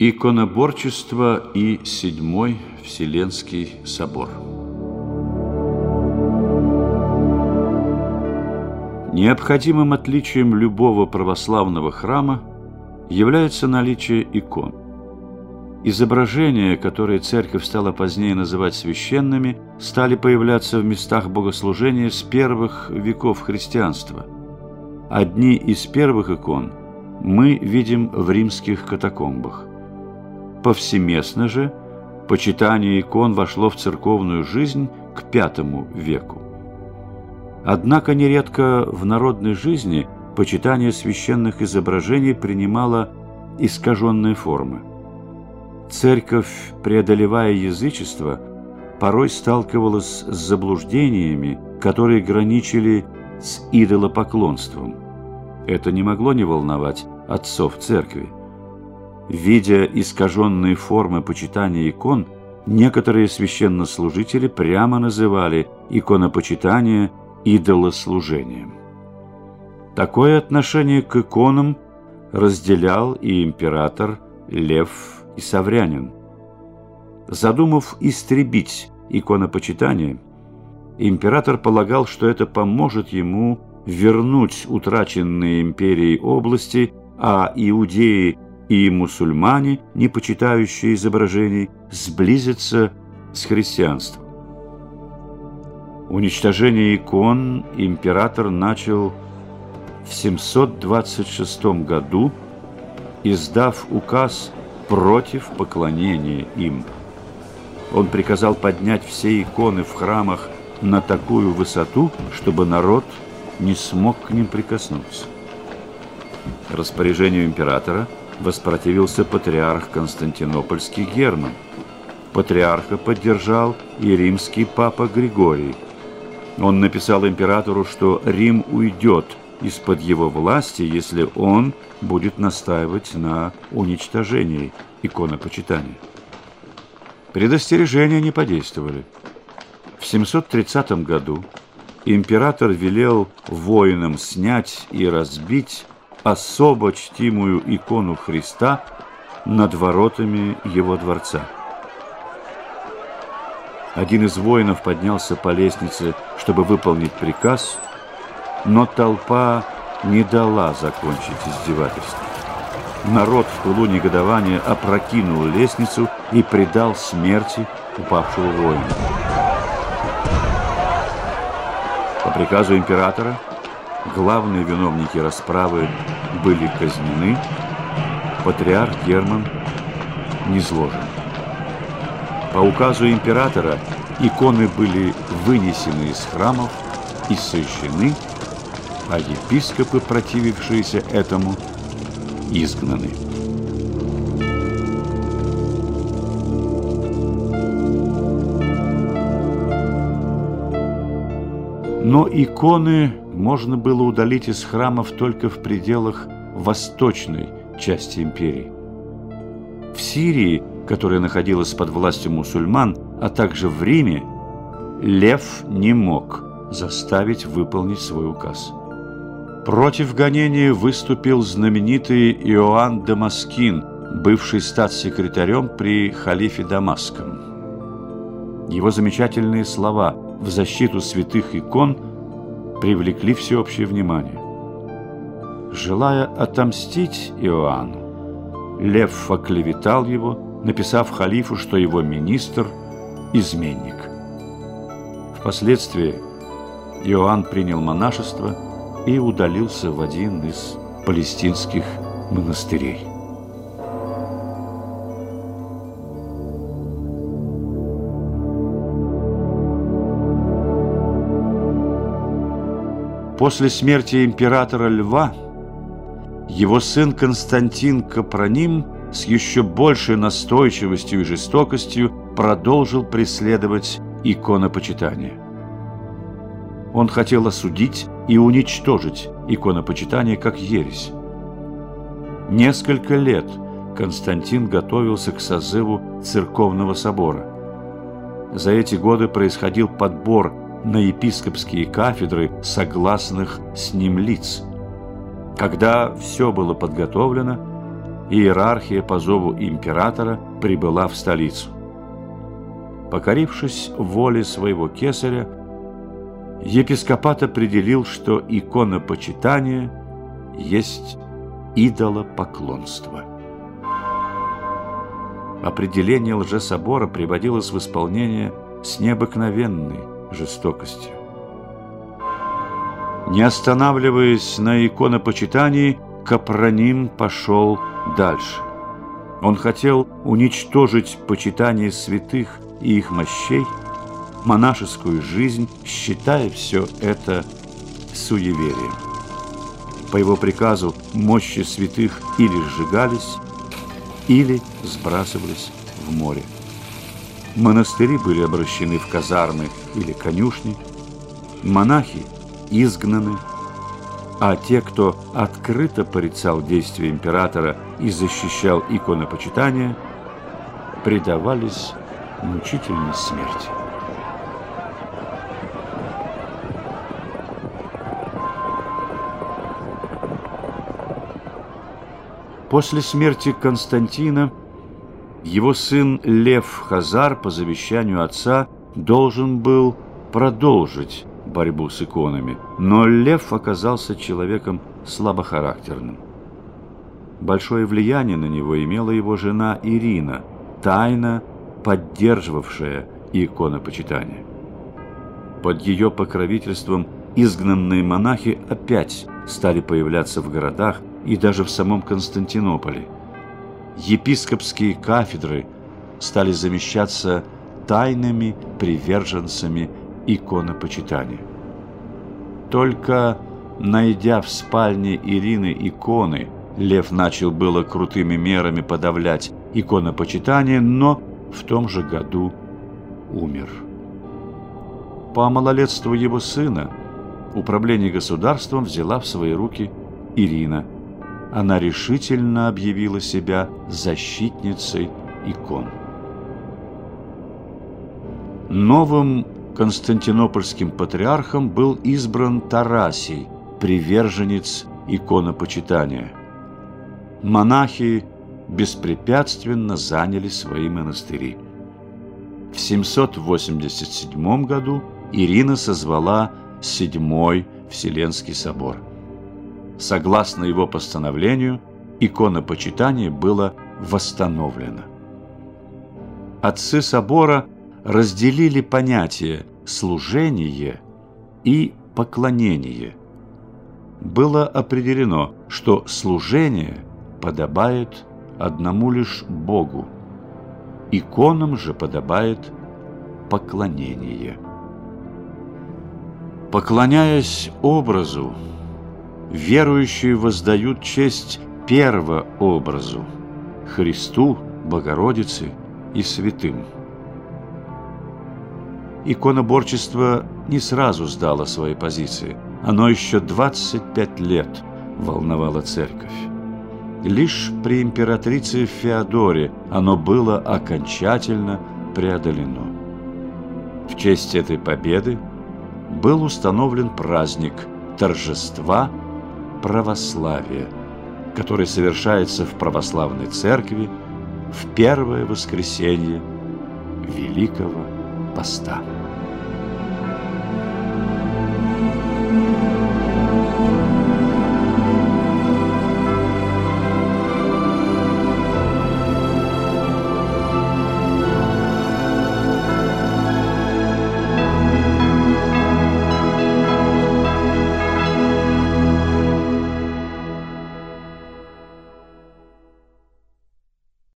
Иконоборчество и Седьмой Вселенский собор Необходимым отличием любого православного храма является наличие икон. Изображения, которые церковь стала позднее называть священными, стали появляться в местах богослужения с первых веков христианства. Одни из первых икон мы видим в римских катакомбах. Повсеместно же почитание икон вошло в церковную жизнь к V веку. Однако нередко в народной жизни почитание священных изображений принимало искаженные формы. Церковь, преодолевая язычество, порой сталкивалась с заблуждениями, которые граничили с идолопоклонством. Это не могло не волновать отцов церкви. Видя искаженные формы почитания икон, некоторые священнослужители прямо называли иконопочитание идолослужением. Такое отношение к иконам разделял и император Лев и Саврянин. Задумав истребить иконопочитание, император полагал, что это поможет ему вернуть утраченные империей области, а иудеи и мусульмане, не почитающие изображений, сблизятся с христианством. Уничтожение икон император начал в 726 году, издав указ против поклонения им. Он приказал поднять все иконы в храмах на такую высоту, чтобы народ не смог к ним прикоснуться. Распоряжению императора воспротивился патриарх Константинопольский Герман. Патриарха поддержал и римский папа Григорий – он написал императору, что Рим уйдет из-под его власти, если он будет настаивать на уничтожении иконопочитания. Предостережения не подействовали. В 730 году император велел воинам снять и разбить особо чтимую икону Христа над воротами его дворца. Один из воинов поднялся по лестнице, чтобы выполнить приказ, но толпа не дала закончить издевательство. Народ в пылу негодования опрокинул лестницу и предал смерти упавшего воина. По приказу императора главные виновники расправы были казнены, патриарх Герман низложен. По указу императора иконы были вынесены из храмов и сожжены, а епископы, противившиеся этому, изгнаны. Но иконы можно было удалить из храмов только в пределах восточной части империи. В Сирии которая находилась под властью мусульман, а также в Риме, Лев не мог заставить выполнить свой указ. Против гонения выступил знаменитый Иоанн Дамаскин, бывший статс-секретарем при халифе Дамасском. Его замечательные слова в защиту святых икон привлекли всеобщее внимание. Желая отомстить Иоанну, Лев оклеветал его, написав халифу, что его министр – изменник. Впоследствии Иоанн принял монашество и удалился в один из палестинских монастырей. После смерти императора Льва его сын Константин Капроним – с еще большей настойчивостью и жестокостью продолжил преследовать иконопочитание. Он хотел осудить и уничтожить иконопочитание как ересь. Несколько лет Константин готовился к созыву церковного собора. За эти годы происходил подбор на епископские кафедры согласных с ним лиц. Когда все было подготовлено, иерархия по зову императора прибыла в столицу. Покорившись воле своего кесаря, епископат определил, что икона почитания есть идолопоклонство. Определение лжесобора приводилось в исполнение с необыкновенной жестокостью. Не останавливаясь на иконопочитании, Капроним пошел дальше. Он хотел уничтожить почитание святых и их мощей, монашескую жизнь, считая все это суеверием. По его приказу мощи святых или сжигались, или сбрасывались в море. Монастыри были обращены в казармы или конюшни, монахи изгнаны, а те, кто открыто порицал действия императора и защищал иконопочитание, предавались мучительной смерти. После смерти Константина его сын Лев Хазар по завещанию отца должен был продолжить борьбу с иконами, но Лев оказался человеком слабохарактерным. Большое влияние на него имела его жена Ирина, тайно поддерживавшая иконопочитание. Под ее покровительством изгнанные монахи опять стали появляться в городах и даже в самом Константинополе. Епископские кафедры стали замещаться тайными приверженцами иконопочитания. Только найдя в спальне Ирины иконы, Лев начал было крутыми мерами подавлять иконопочитание, но в том же году умер. По малолетству его сына управление государством взяла в свои руки Ирина. Она решительно объявила себя защитницей икон. Новым константинопольским патриархом был избран Тарасий, приверженец иконопочитания. Монахи беспрепятственно заняли свои монастыри. В 787 году Ирина созвала Седьмой Вселенский собор. Согласно его постановлению, иконопочитание было восстановлено. Отцы собора разделили понятия «служение» и «поклонение». Было определено, что служение подобает одному лишь Богу, иконам же подобает поклонение. Поклоняясь образу, верующие воздают честь первообразу – Христу, Богородице и святым. Иконоборчество не сразу сдало свои позиции. Оно еще 25 лет волновало церковь. Лишь при императрице Феодоре оно было окончательно преодолено. В честь этой победы был установлен праздник торжества православия, который совершается в православной церкви в первое воскресенье Великого Поста.